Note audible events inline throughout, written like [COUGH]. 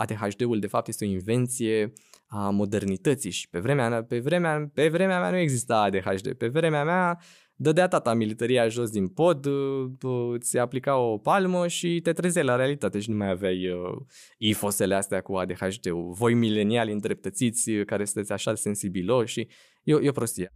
ADHD-ul de fapt este o invenție a modernității și pe vremea, pe vremea, pe vremea mea nu exista ADHD. Pe vremea mea dădea tata militaria jos din pod, ți aplica o palmă și te trezeai la realitate și nu mai aveai uh, ifosele astea cu ADHD-ul. Voi mileniali îndreptățiți care sunteți așa sensibiloși și e, e o prostie.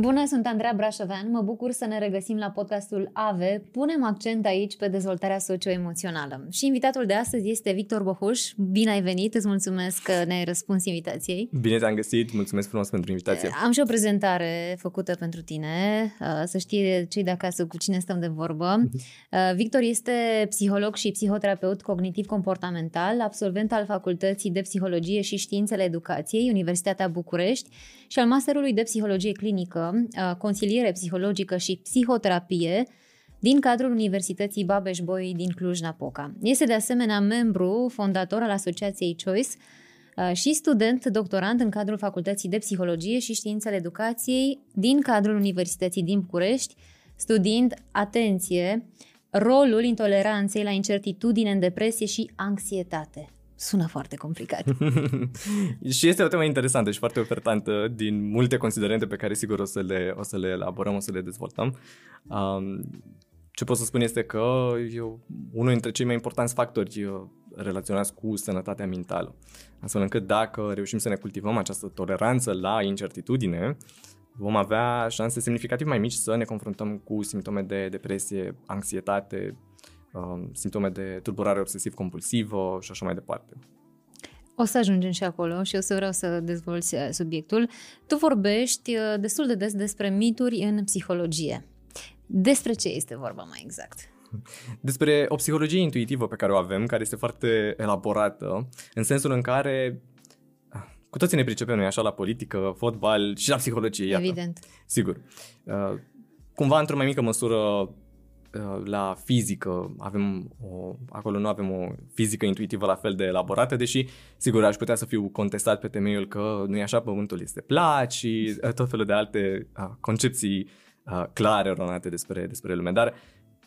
Bună, sunt Andreea Brașovean. Mă bucur să ne regăsim la podcastul AVE. Punem accent aici pe dezvoltarea socioemoțională. Și invitatul de astăzi este Victor Bohuș. Bine ai venit, îți mulțumesc că ne-ai răspuns invitației. Bine te-am găsit, mulțumesc frumos pentru invitație. Am și o prezentare făcută pentru tine, uh, să știe cei de acasă cu cine stăm de vorbă. Mhm. Uh, Victor este psiholog și psihoterapeut cognitiv-comportamental, absolvent al Facultății de Psihologie și Științele Educației, Universitatea București și al Masterului de Psihologie Clinică consiliere psihologică și psihoterapie din cadrul Universității Babeș-Bolyai din Cluj-Napoca. Este de asemenea membru fondator al Asociației Choice și student doctorant în cadrul Facultății de Psihologie și Științele Educației din cadrul Universității din București, studiind, atenție, rolul intoleranței la incertitudine în depresie și anxietate sună foarte complicat. [LAUGHS] și este o temă interesantă și foarte ofertantă din multe considerente pe care sigur o să le, o să le elaborăm, o să le dezvoltăm. Um, ce pot să spun este că eu, unul dintre cei mai importanți factori uh, relaționați cu sănătatea mentală. Astfel încât dacă reușim să ne cultivăm această toleranță la incertitudine, vom avea șanse semnificativ mai mici să ne confruntăm cu simptome de depresie, anxietate, Um, simptome de tulburare obsesiv-compulsivă și așa mai departe. O să ajungem și acolo și o să vreau să dezvolți uh, subiectul. Tu vorbești uh, destul de des despre mituri în psihologie. Despre ce este vorba mai exact? Despre o psihologie intuitivă pe care o avem, care este foarte elaborată, în sensul în care ah, cu toții ne pricepem noi așa la politică, fotbal și la psihologie, iată. Evident. Sigur. Uh, cumva, într-o mai mică măsură, Uh, la fizică, avem o, acolo nu avem o fizică intuitivă la fel de elaborată, deși, sigur, aș putea să fiu contestat pe temeiul că nu e așa, pământul este plat și uh, tot felul de alte uh, concepții uh, clare, eronate despre, despre lume. Dar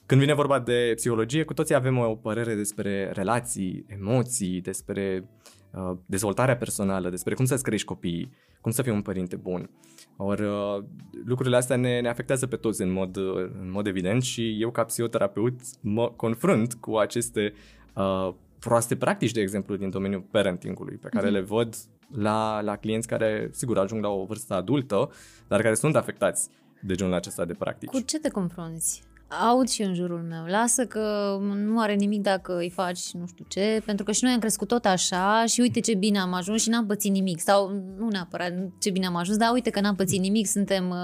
când vine vorba de psihologie, cu toții avem o părere despre relații, emoții, despre uh, dezvoltarea personală, despre cum să-ți crești copiii, cum să fii un părinte bun. Ori uh, lucrurile astea ne, ne afectează pe toți în mod, uh, în mod evident și eu ca psihoterapeut mă confrunt cu aceste uh, proaste practici, de exemplu, din domeniul parentingului, pe care mm-hmm. le văd la, la clienți care, sigur, ajung la o vârstă adultă, dar care sunt afectați de genul acesta de practici. Cu ce te confrunți? Aud și în jurul meu, lasă că nu are nimic dacă îi faci nu știu ce, pentru că și noi am crescut tot așa și uite ce bine am ajuns și n-am pățit nimic. Sau nu neapărat ce bine am ajuns, dar uite că n-am pățit nimic, suntem uh,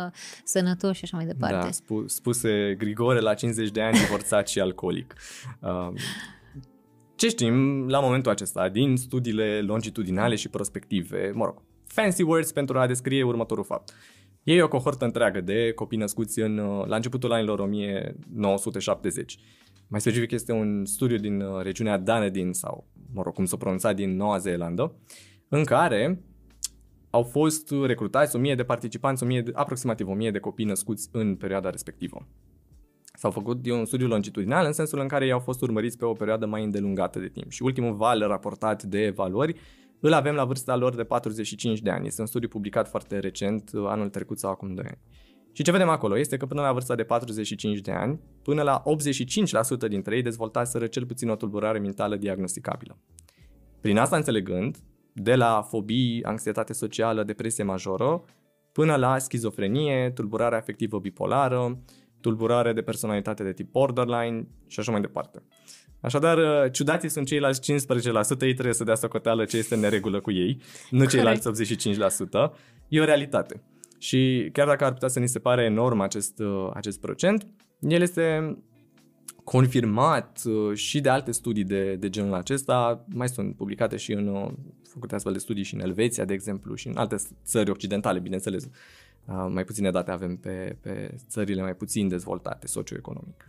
sănătoși și așa mai departe. Da, spu- spuse Grigore la 50 de ani divorțat și alcoolic. Uh, ce știm la momentul acesta din studiile longitudinale și prospective, mă rog, fancy words pentru a descrie următorul fapt. E o cohortă întreagă de copii născuți în, uh, la începutul anilor 1970. Mai specific este un studiu din uh, regiunea Dunedin sau, mă rog, cum s-o pronunța, din Noua Zeelandă, în care au fost recrutați 1000 de participanți, 1000 de, aproximativ 1000 de copii născuți în perioada respectivă. S-au făcut un studiu longitudinal în sensul în care ei au fost urmăriți pe o perioadă mai îndelungată de timp și ultimul val raportat de evaluări îl avem la vârsta lor de 45 de ani. Este un studiu publicat foarte recent, anul trecut sau acum 2 ani. Și ce vedem acolo este că până la vârsta de 45 de ani, până la 85% dintre ei dezvoltaseră cel puțin o tulburare mentală diagnosticabilă. Prin asta înțelegând, de la fobii, anxietate socială, depresie majoră, până la schizofrenie, tulburare afectivă bipolară, tulburare de personalitate de tip borderline și așa mai departe. Așadar, uh, ciudații sunt ceilalți 15%, ei trebuie să dea socoteală ce este în neregulă cu ei, nu Corect. ceilalți 85%. E o realitate. Și chiar dacă ar putea să ni se pare enorm acest, uh, acest procent, el este confirmat uh, și de alte studii de, de genul acesta, mai sunt publicate și în făcute astfel de studii și în Elveția, de exemplu, și în alte țări occidentale, bineînțeles. Mai puține date avem pe, pe țările mai puțin dezvoltate socioeconomic.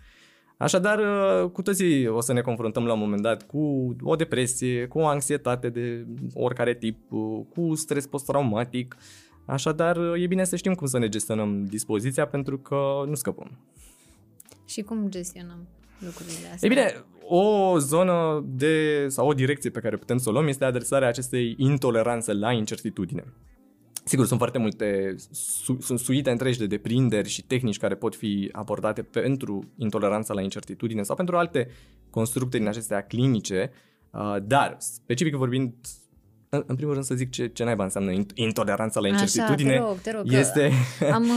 Așadar, uh, cu toții o să ne confruntăm la un moment dat cu o depresie, cu o anxietate de oricare tip, uh, cu stres post-traumatic. Așadar, uh, e bine să știm cum să ne gestionăm dispoziția pentru că nu scăpăm. Și cum gestionăm lucrurile astea? E bine, o zonă de, sau o direcție pe care putem să o luăm este adresarea acestei intoleranțe la incertitudine. Sigur, sunt foarte multe, su, sunt suite întregi de deprinderi și tehnici care pot fi abordate pentru intoleranța la incertitudine sau pentru alte constructe din acestea clinice, uh, dar, specific vorbind, în, în primul rând să zic ce, ce naiba înseamnă intoleranța la incertitudine. Așa, te rog, te rog. Este... Am, [LAUGHS]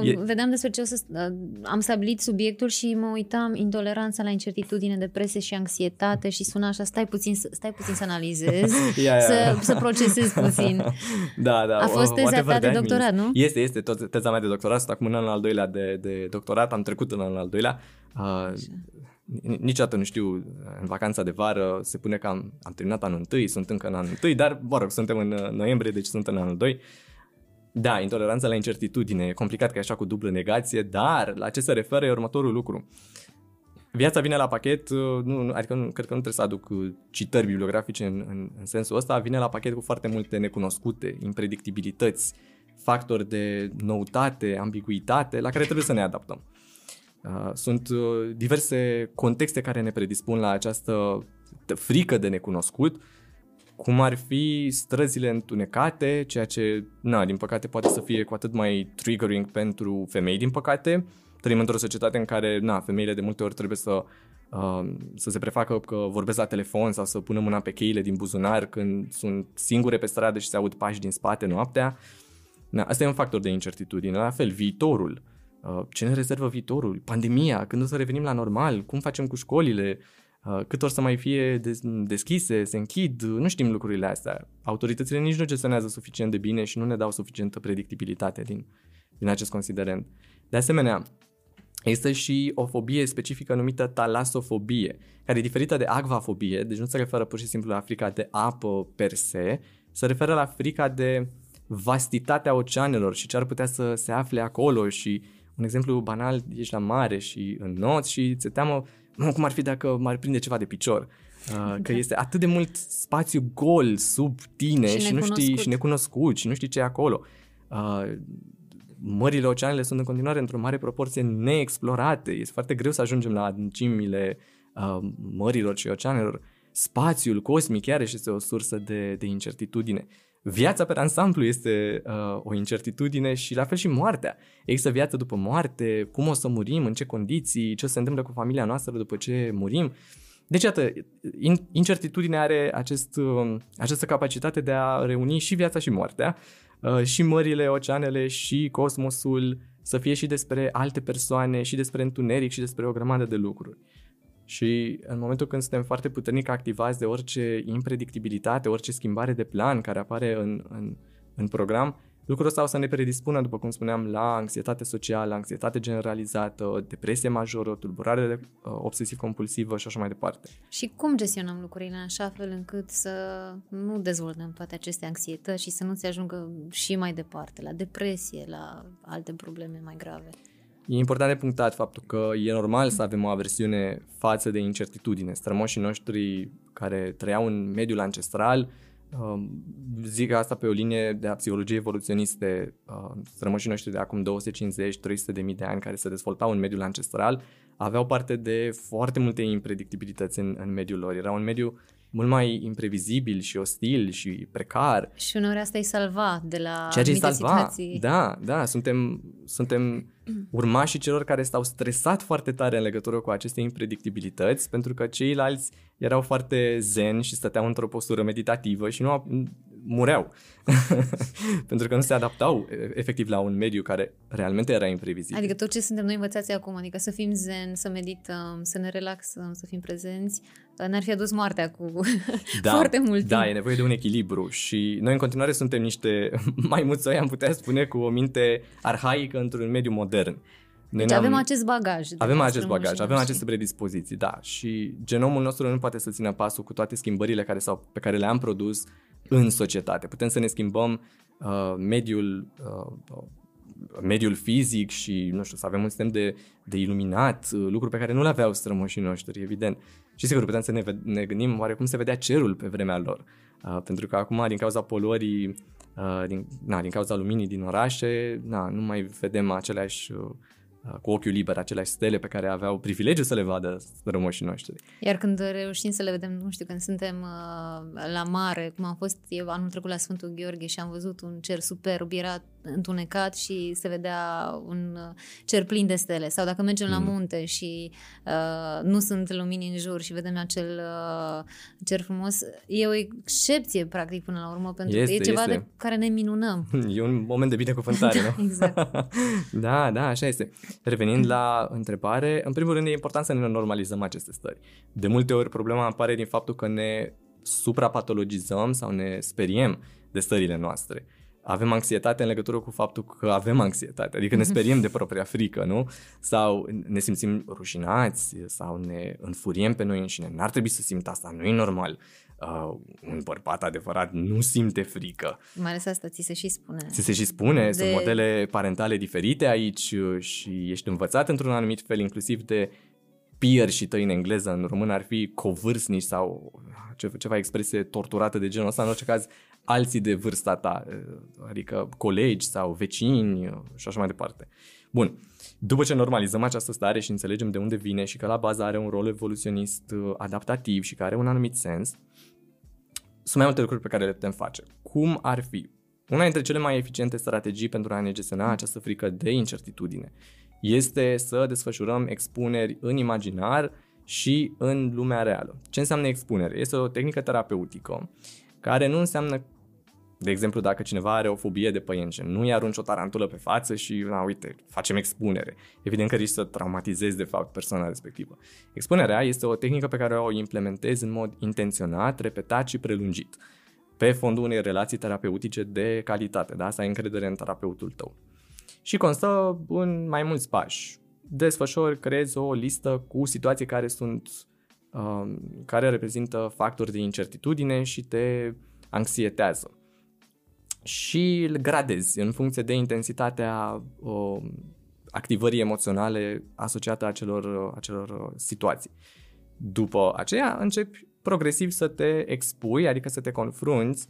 uh, e... Vedeam despre ce o să... Uh, am stabilit subiectul și mă uitam intoleranța la incertitudine, depresie și anxietate și suna așa, stai puțin, stai puțin să analizez, [LAUGHS] ia, ia. Să, să procesez puțin. [LAUGHS] Da, da. A fost teza ta de doctorat, nu? Este, este tot teza mea de doctorat. Sunt acum în anul al doilea de, de doctorat, am trecut în anul al doilea. Uh, niciodată nu știu, în vacanța de vară se pune că am, am terminat anul întâi, sunt încă în anul întâi, dar, mă rog, suntem în uh, noiembrie, deci sunt în anul 2. Da, intoleranța la incertitudine, e complicat că e așa cu dublă negație, dar la ce se referă e următorul lucru. Viața vine la pachet, uh, nu, adică nu, cred că nu trebuie să aduc uh, citări bibliografice în, în, în sensul ăsta, vine la pachet cu foarte multe necunoscute, impredictibilități, factori de noutate, ambiguitate la care trebuie să ne adaptăm. Uh, sunt uh, diverse contexte care ne predispun la această frică de necunoscut, cum ar fi străzile întunecate, ceea ce, na, din păcate, poate să fie cu atât mai triggering pentru femei, din păcate. Trăim într-o societate în care, na, femeile de multe ori trebuie să, uh, să se prefacă că vorbesc la telefon sau să pună mâna pe cheile din buzunar când sunt singure pe stradă și se aud pași din spate noaptea. Na, asta e un factor de incertitudine. La fel, viitorul. Uh, ce ne rezervă viitorul, pandemia, când o să revenim la normal, cum facem cu școlile, uh, cât or să mai fie deschise, se închid, nu știm lucrurile astea. Autoritățile nici nu gestionează suficient de bine și nu ne dau suficientă predictibilitate din, din acest considerent. De asemenea, Există și o fobie specifică numită talasofobie, care e diferită de acvafobie, deci nu se referă pur și simplu la frica de apă per se, se referă la frica de vastitatea oceanelor și ce ar putea să se afle acolo și un exemplu banal, ești la mare și în not și ți teamă cum ar fi dacă m-ar prinde ceva de picior. Uh, că este atât de mult spațiu gol sub tine și, și nu știi și necunoscut și nu știi ce e acolo. Uh, mările, oceanele sunt în continuare într-o mare proporție neexplorate. Este foarte greu să ajungem la adâncimile uh, mărilor și oceanelor. Spațiul cosmic chiar este o sursă de, de incertitudine. Viața pe ansamblu este uh, o incertitudine și la fel și moartea. Există viață după moarte, cum o să murim, în ce condiții, ce o se întâmplă cu familia noastră după ce murim. Deci, iată, incertitudinea are acest, uh, această capacitate de a reuni și viața și moartea, uh, și mările, oceanele, și cosmosul, să fie și despre alte persoane, și despre întuneric, și despre o grămadă de lucruri. Și în momentul când suntem foarte puternic activați de orice impredictibilitate, orice schimbare de plan care apare în, în, în program, lucrul ăsta o să ne predispună, după cum spuneam, la anxietate socială, anxietate generalizată, depresie majoră, tulburare de, uh, obsesiv-compulsivă și așa mai departe. Și cum gestionăm lucrurile în așa fel încât să nu dezvoltăm toate aceste anxietăți și să nu se ajungă și mai departe, la depresie, la alte probleme mai grave? E important de punctat faptul că e normal să avem o aversiune față de incertitudine. Strămoșii noștri care trăiau în mediul ancestral, um, zic asta pe o linie de a psihologie evoluționiste, um, strămoșii noștri de acum 250-300 de mii de ani care se dezvoltau în mediul ancestral, aveau parte de foarte multe impredictibilități în, în mediul lor. Era un mediu mult mai imprevizibil și ostil și precar. Și uneori asta îi salva de la Ceea ce salva, situații. Da, da, suntem, suntem urmașii celor care s-au stresat foarte tare în legătură cu aceste impredictibilități, pentru că ceilalți erau foarte zen și stăteau într-o postură meditativă și nu mureau. [LAUGHS] pentru că nu se adaptau efectiv la un mediu care realmente era imprevizibil. Adică tot ce suntem noi învățați acum, adică să fim zen, să medităm, să ne relaxăm, să fim prezenți, n-ar fi adus moartea cu da, [LAUGHS] foarte mult Da, e nevoie de un echilibru și noi în continuare suntem niște [LAUGHS] maimuțoi, am putea spune, cu o minte arhaică într-un mediu modern. Noi deci avem acest bagaj. Avem acest bagaj, avem aceste predispoziții, da. Și genomul nostru nu poate să țină pasul cu toate schimbările care sau pe care le-am produs în societate. Putem să ne schimbăm uh, mediul uh, mediul fizic și, nu știu, să avem un sistem de, de iluminat, uh, lucruri pe care nu le aveau strămoșii noștri, evident. Și sigur, putem să ne, ne gândim oare cum se vedea cerul pe vremea lor. Uh, pentru că acum, din cauza poluării, uh, din, na, din cauza luminii din orașe, na, nu mai vedem aceleași uh, Uh, cu ochiul liber aceleași stele pe care aveau privilegiu să le vadă strămoșii noștri. Iar când reușim să le vedem, nu știu, când suntem uh, la mare, cum am fost eu anul trecut la Sfântul Gheorghe și am văzut un cer superb, era întunecat și se vedea un uh, cer plin de stele. Sau dacă mergem mm. la munte și uh, nu sunt lumini în jur și vedem acel uh, cer frumos, e o excepție, practic, până la urmă, pentru este, că e ceva este. de care ne minunăm. [LAUGHS] E un moment de binecuvântare, da, [LAUGHS] nu? exact. [LAUGHS] da, da, așa este. Revenind la întrebare, în primul rând e important să ne normalizăm aceste stări. De multe ori problema apare din faptul că ne suprapatologizăm sau ne speriem de stările noastre. Avem anxietate în legătură cu faptul că avem anxietate, adică ne speriem de propria frică, nu? Sau ne simțim rușinați sau ne înfuriem pe noi înșine. N-ar trebui să simt asta, nu e normal uh, un bărbat adevărat nu simte frică. Mai ales asta ți se și spune. Ți se și spune, de... sunt modele parentale diferite aici uh, și ești învățat într-un anumit fel, inclusiv de peer și tăi în engleză, în român ar fi covârstnici sau ceva expresie torturată de genul ăsta, în orice caz alții de vârsta ta, uh, adică colegi sau vecini uh, și așa mai departe. Bun, după ce normalizăm această stare și înțelegem de unde vine și că la bază are un rol evoluționist adaptativ și că are un anumit sens, sunt mai multe lucruri pe care le putem face. Cum ar fi? Una dintre cele mai eficiente strategii pentru a ne gestiona această frică de incertitudine este să desfășurăm expuneri în imaginar și în lumea reală. Ce înseamnă expunere? Este o tehnică terapeutică care nu înseamnă de exemplu, dacă cineva are o fobie de păienjen, nu-i arunci o tarantulă pe față și, na, uite, facem expunere. Evident că riști să traumatizezi, de fapt, persoana respectivă. Expunerea este o tehnică pe care o implementezi în mod intenționat, repetat și prelungit, pe fondul unei relații terapeutice de calitate, da? Să ai încredere în terapeutul tău. Și constă în mai mulți pași. Desfășori, creezi o listă cu situații care sunt, um, care reprezintă factori de incertitudine și te anxietează și îl gradezi în funcție de intensitatea o, activării emoționale asociată acelor, acelor situații. După aceea începi progresiv să te expui, adică să te confrunți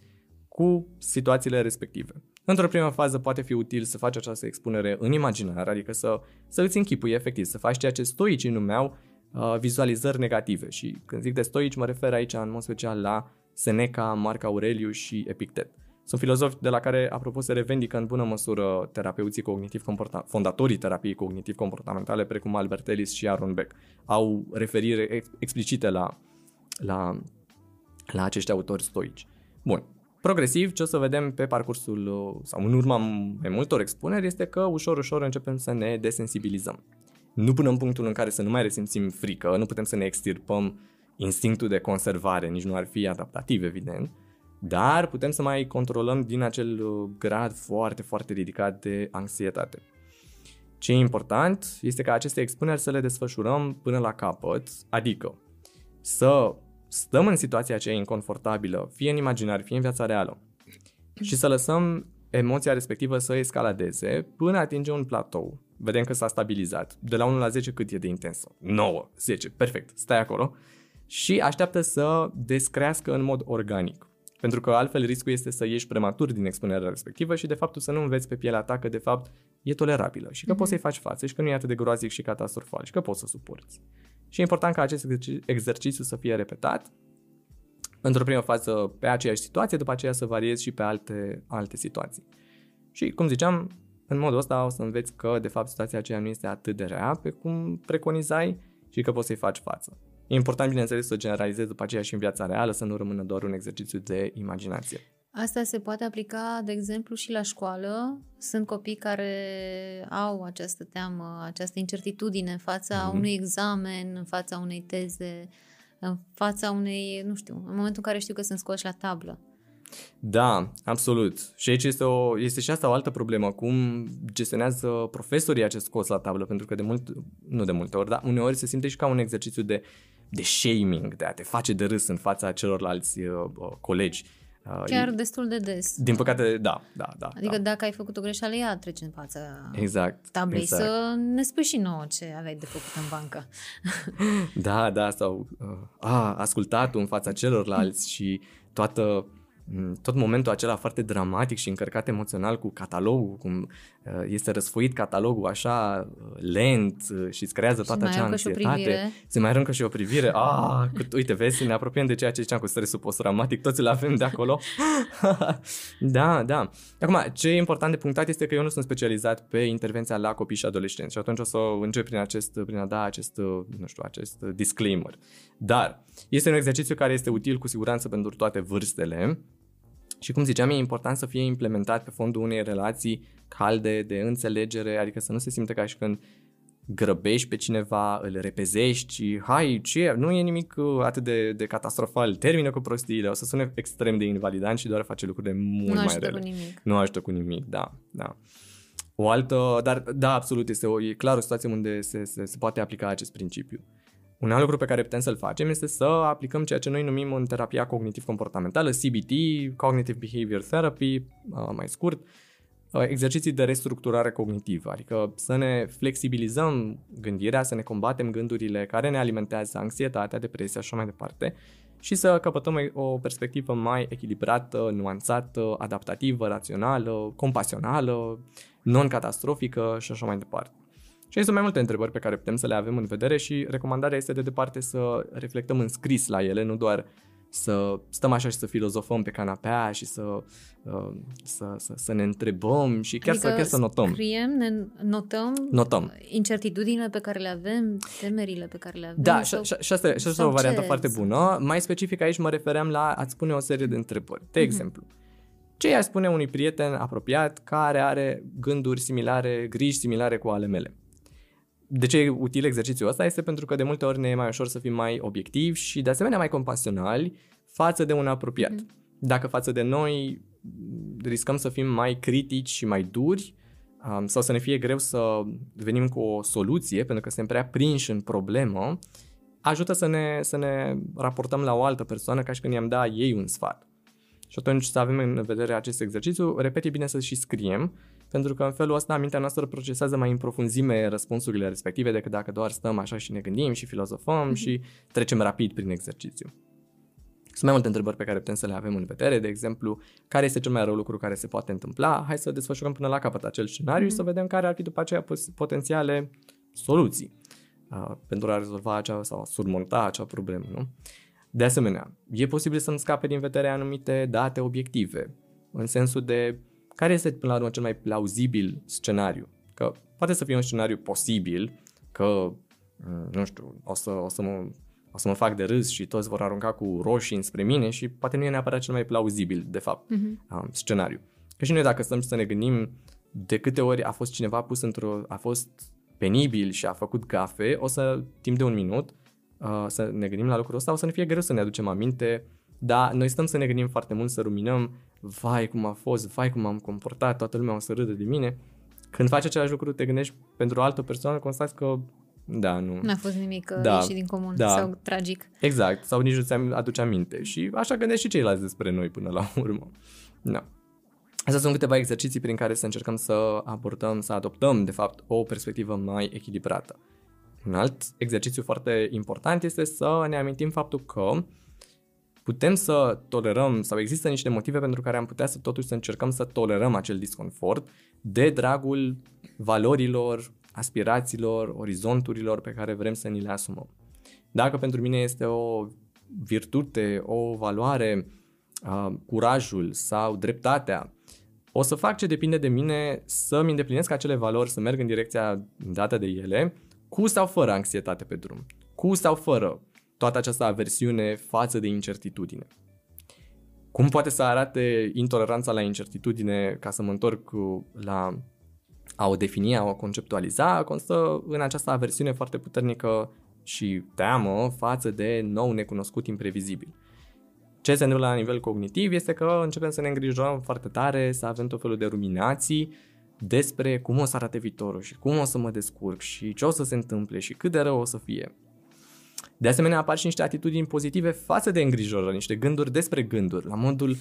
cu situațiile respective. Într-o primă fază poate fi util să faci această expunere în imaginar, adică să, să îți închipui efectiv, să faci ceea ce stoicii numeau uh, vizualizări negative. Și când zic de stoici, mă refer aici în mod special la Seneca, Marc Aureliu și Epictet. Sunt filozofi de la care, apropo, se revendică în bună măsură terapeuții cognitiv comporta- fondatorii terapiei cognitiv-comportamentale, precum Albert Ellis și Aaron Beck. Au referire explicite la, la, la acești autori stoici. Bun. Progresiv, ce o să vedem pe parcursul sau în urma mai multor expuneri este că ușor, ușor începem să ne desensibilizăm. Nu până în punctul în care să nu mai resimțim frică, nu putem să ne extirpăm instinctul de conservare, nici nu ar fi adaptativ, evident, dar putem să mai controlăm din acel uh, grad foarte, foarte ridicat de anxietate. Ce e important este ca aceste expuneri să le desfășurăm până la capăt, adică să stăm în situația aceea inconfortabilă, fie în imaginar, fie în viața reală, și să lăsăm emoția respectivă să escaladeze până atinge un platou. Vedem că s-a stabilizat. De la 1 la 10 cât e de intensă? 9, 10, perfect, stai acolo. Și așteaptă să descrească în mod organic. Pentru că altfel riscul este să ieși prematur din expunerea respectivă și de fapt să nu înveți pe pielea ta că de fapt e tolerabilă și că mm-hmm. poți să-i faci față și că nu e atât de groazic și catastrofal și că poți să suporți. Și e important ca acest exercițiu să fie repetat într-o primă fază pe aceeași situație, după aceea să variezi și pe alte, alte situații. Și cum ziceam, în modul ăsta o să înveți că de fapt situația aceea nu este atât de rea pe cum preconizai și că poți să-i faci față. E important, bineînțeles, să generalizezi după aceea și în viața reală, să nu rămână doar un exercițiu de imaginație. Asta se poate aplica, de exemplu, și la școală. Sunt copii care au această teamă, această incertitudine în fața mm-hmm. unui examen, în fața unei teze, în fața unei, nu știu, în momentul în care știu că sunt scoși la tablă. Da, absolut. Și aici este, o, este și asta o altă problemă, cum gestionează profesorii acest scos la tablă, pentru că de mult, nu de multe ori, dar uneori se simte și ca un exercițiu de de shaming, de a te face de râs în fața celorlalți uh, colegi. Uh, Chiar e- destul de des. Din păcate, da, da, da. Adică da. dacă ai făcut o greșeală, ea trece în fața Exact. tablei exact. să ne spui și nouă ce aveai de făcut în bancă. [LAUGHS] Da, da, sau uh, a, ascultatul în fața celorlalți și toată m, tot momentul acela foarte dramatic și încărcat emoțional cu catalogul, cum uh, este răsfoit catalogul așa uh, lent uh, și îți creează toată mai acea aruncă și o anxietate. privire. Se mai aruncă și o privire. Ah, cât, uite, vezi, ne apropiem de ceea ce ziceam cu stresul post-traumatic, toți îl avem de acolo. [LAUGHS] da, da. Acum, ce e important de punctat este că eu nu sunt specializat pe intervenția la copii și adolescenți și atunci o să încep prin acest, prin a da acest, nu știu, acest disclaimer. Dar este un exercițiu care este util cu siguranță pentru toate vârstele și cum ziceam, e important să fie implementat pe fondul unei relații calde, de înțelegere, adică să nu se simte ca și când grăbești pe cineva, îl repezești și hai, ce, nu e nimic uh, atât de, de catastrofal, termină cu prostiile, o să sune extrem de invalidant și doar face lucrurile mult nu mai ajută rele. cu nimic. Nu ajută cu nimic, da, da. O altă, dar da, absolut, este o, e clar o situație unde se, se, se poate aplica acest principiu. Un alt lucru pe care putem să-l facem este să aplicăm ceea ce noi numim în terapia cognitiv-comportamentală, CBT, Cognitive Behavior Therapy, uh, mai scurt, uh, exerciții de restructurare cognitivă, adică să ne flexibilizăm gândirea, să ne combatem gândurile care ne alimentează anxietatea, depresia și așa mai departe și să căpătăm o perspectivă mai echilibrată, nuanțată, adaptativă, rațională, compasională, non-catastrofică și așa mai departe. Și sunt mai multe întrebări pe care putem să le avem în vedere și recomandarea este de departe să reflectăm în scris la ele, nu doar să stăm așa și să filozofăm pe canapea și să, uh, să, să, să ne întrebăm și chiar, adică să, chiar să notăm. Scriem, ne notăm, Notăm. incertitudinile pe care le avem, temerile pe care le avem. Da, și, sau- și, și asta, și asta e sau o variantă ce? foarte Sau- bună. Mai specific aici mă refeream la a-ți spune o serie de întrebări. De Mhm. exemplu, ce i-aș spune unui prieten apropiat care are gânduri similare, griji similare cu ale mele? De ce e util exercițiul ăsta? Este pentru că de multe ori ne e mai ușor să fim mai obiectivi și de asemenea mai compasionali față de un apropiat. Mhm. Dacă față de noi m, riscăm să fim mai critici și mai duri um, sau să ne fie greu să venim cu o soluție pentru că suntem prea prinși în problemă, ajută să ne, să ne raportăm la o altă persoană ca și când i-am da ei un sfat. Și atunci să avem în vedere acest exercițiu, repet, e bine să și scriem, pentru că în felul ăsta mintea noastră procesează mai în profunzime răspunsurile respective decât dacă doar stăm așa și ne gândim și filozofăm Mhm. și trecem rapid prin exercițiu. Sunt mai multe întrebări pe care putem să le avem în vedere, de exemplu, care este cel mai rău lucru care se poate întâmpla, hai să desfășurăm până la capăt acel scenariu și să vedem care ar fi după aceea pos- potențiale soluții uh, pentru a rezolva acea sau a surmonta acea problemă, nu? De asemenea, e posibil să-mi scape din vedere anumite date obiective, în sensul de care este până la urmă cel mai plauzibil scenariu. Că poate să fie un scenariu posibil, că, mm, nu știu, o să, o să mă o să mă fac de râs și toți vor arunca cu roșii înspre mine și poate nu e neapărat cel mai plauzibil, de fapt, Mhm. um, scenariu. Că și noi dacă stăm și să ne gândim de câte ori a fost cineva pus într-o, a fost penibil și a făcut gafe, o să, timp de un minut, uh, să ne gândim la lucrul ăsta, o să ne fie greu să ne aducem aminte, dar noi stăm să ne gândim foarte mult, să ruminăm, vai cum a fost, vai cum am comportat, toată lumea o să râdă de mine. Când faci același lucru, te gândești pentru o altă persoană, constați că, da, nu. N-a fost nimic Da, da, ieșit din comun da. sau tragic. Exact, sau nici nu ți aduce aminte. Și așa gândesc și ceilalți despre noi până la [LAUGHS] urmă. Da. Astea sunt câteva exerciții prin care să încercăm să abordăm, să adoptăm, de fapt, o perspectivă mai echilibrată. Un alt exercițiu foarte important este să ne amintim faptul că putem să tolerăm sau există niște motive pentru care am putea să totuși să încercăm să tolerăm acel disconfort de dragul valorilor, aspirațiilor, orizonturilor pe care vrem să ni le asumăm. Dacă pentru mine este o virtute, o valoare, uh, curajul sau dreptatea, o să fac ce depinde de mine să-mi îndeplinesc acele valori, să merg în direcția dată de ele, cu sau fără anxietate pe drum, cu sau fără toată această aversiune față de incertitudine. Cum poate să arate intoleranța la incertitudine, ca să mă întorc cu- la a o defini, a o conceptualiza, constă în această aversiune foarte puternică și teamă față de nou necunoscut imprevizibil. Ce se întâmplă la nivel cognitiv este că începem să ne îngrijorăm foarte tare, să avem tot felul de ruminații despre cum o să arate viitorul și cum o să mă descurc și ce o să se întâmple și cât de rău o să fie. De asemenea, apar și niște atitudini pozitive față de îngrijorări, niște gânduri despre gânduri, la modul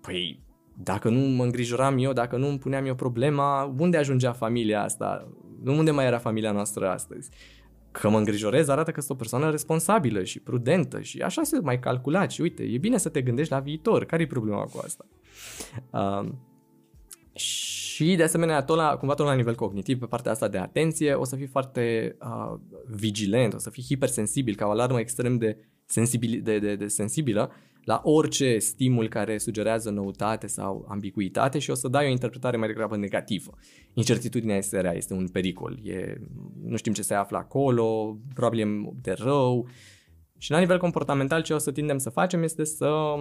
păi, dacă nu mă îngrijoram eu, dacă nu îmi puneam eu problema, unde ajungea familia asta? Unde mai era familia noastră astăzi? Că mă îngrijorez arată că sunt o persoană responsabilă și prudentă și așa se mai calcula și uite, e bine să te gândești la viitor. Care e problema cu asta? Uh, și de asemenea, tot la, cumva tot la nivel cognitiv, pe partea asta de atenție, o să fii foarte uh, vigilent, o să fii hipersensibil, ca o alarmă extrem de, sensibil, de, de, de sensibilă la orice stimul care sugerează noutate sau ambiguitate și o să dai o interpretare mai degrabă negativă. Incertitudinea este rea, este un pericol, e, nu știm ce se află acolo, probabil e de rău. Și la nivel comportamental ce o să tindem să facem este să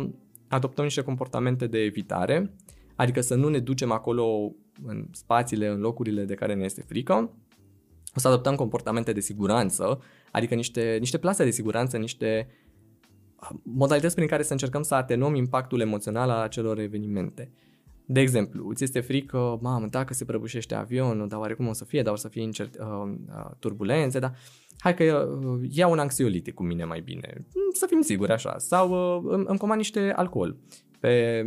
adoptăm niște comportamente de evitare, adică să nu ne ducem acolo în spațiile, în locurile de care ne este frică, o să adoptăm comportamente de siguranță, adică niște, niște plase de siguranță, niște modalități prin care să încercăm să atenuăm impactul emoțional al acelor evenimente. De exemplu, îți este frică, mamă, dacă se prăbușește avionul, dar oarecum o să fie, dar o să fie incert, uh, uh, turbulențe, dar hai că uh, iau un anxiolitic cu mine mai bine, să fim siguri așa, sau uh, îmi, îmi comand niște alcool pe,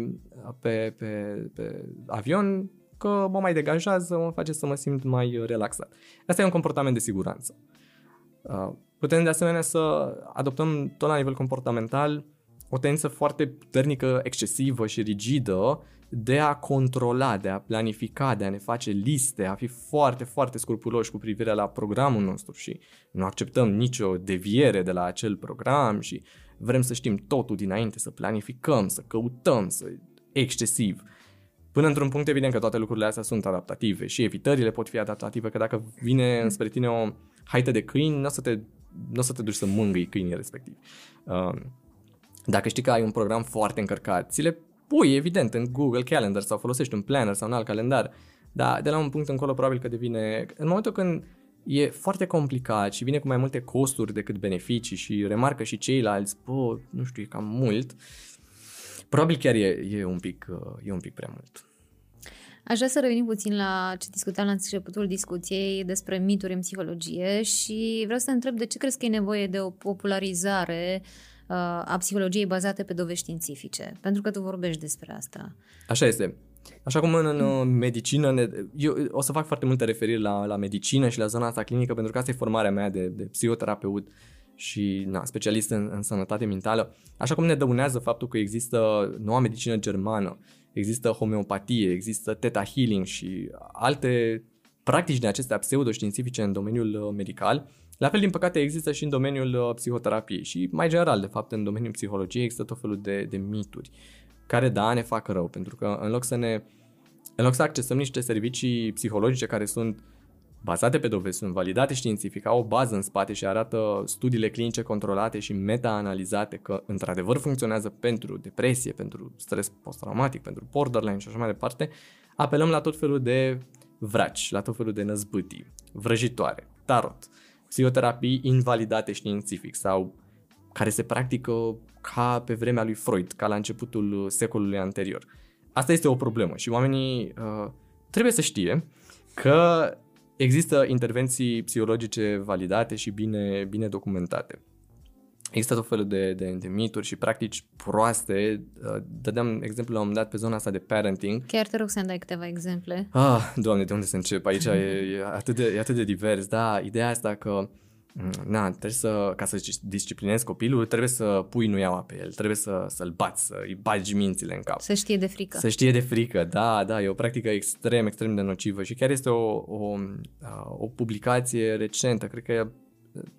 pe, pe, pe avion, că mă mai degajează, mă face să mă simt mai relaxat. Asta e un comportament de siguranță. Uh, putem de asemenea să adoptăm tot la nivel comportamental o tendință foarte puternică, excesivă și rigidă de a controla, de a planifica, de a ne face liste, a fi foarte, foarte scrupuloși cu privire la programul nostru și nu acceptăm nicio deviere de la acel program și vrem să știm totul dinainte, să planificăm, să căutăm, să excesiv. Până într-un punct evident că toate lucrurile astea sunt adaptative și evitările pot fi adaptative, că dacă vine înspre tine o haită de câini, nu o să te, n o să te duci să mângâi câinii respectiv. Um, dacă știi că ai un program foarte încărcat, ți le pui evident în Google Calendar sau folosești un planner sau un alt calendar, dar de la un punct încolo probabil că devine, în momentul când e foarte complicat și vine cu mai multe costuri decât beneficii și remarcă și ceilalți, bă, nu știu, e cam mult, probabil chiar e, e, un, pic, e un pic prea mult. Aș vrea să revenim puțin la ce discutam la începutul discuției despre mituri în psihologie și vreau să întreb de ce crezi că e nevoie de o popularizare uh, a psihologiei bazate pe dovești științifice? Pentru că tu vorbești despre asta. Așa este. Așa cum în, în medicină, ne, eu o să fac foarte multe referiri la, la medicină și la zona asta clinică, pentru că asta e formarea mea de, de psihoterapeut și na, specialist în, în sănătate mentală. Așa cum ne dăunează faptul că există noua medicină germană, există homeopatie, există theta healing și alte practici de acestea pseudoștiințifice în domeniul uh, medical, la fel, din păcate, există și în domeniul uh, psihoterapiei și, mai general, de fapt, în domeniul psihologiei există tot felul de, de mituri care, da, ne fac rău, pentru că în loc să ne în loc să accesăm niște servicii psihologice care sunt bazate pe dovezi, sunt validate științific, au o bază în spate și arată studiile clinice controlate și meta-analizate că într-adevăr funcționează pentru depresie, pentru stres post-traumatic, pentru borderline și așa mai departe, apelăm la tot felul de vraci, la tot felul de năzbâtii, vrăjitoare, tarot, psihoterapii invalidate științific sau care se practică ca pe vremea lui Freud, ca la începutul secolului anterior. Asta este o problemă și oamenii uh, trebuie să știe că există intervenții psihologice validate și bine, bine documentate. Există tot felul de, de, de mituri și practici proaste. Uh, dădeam exemplu la un moment dat pe zona asta de parenting. Chiar te rog să-mi dai câteva exemple. Ah, doamne, de unde să încep? Aici e, e, atât de, e atât de divers. Da, ideea asta că mm, na, trebuie să, ca să disciplinezi copilul, trebuie să pui nuiaua pe el, trebuie să, să-l bați, să-i bagi mințile în cap. Să știe de frică. Să știe de frică, da, da, e o practică extrem, extrem de nocivă și chiar este o, o, o publicație recentă, cred că e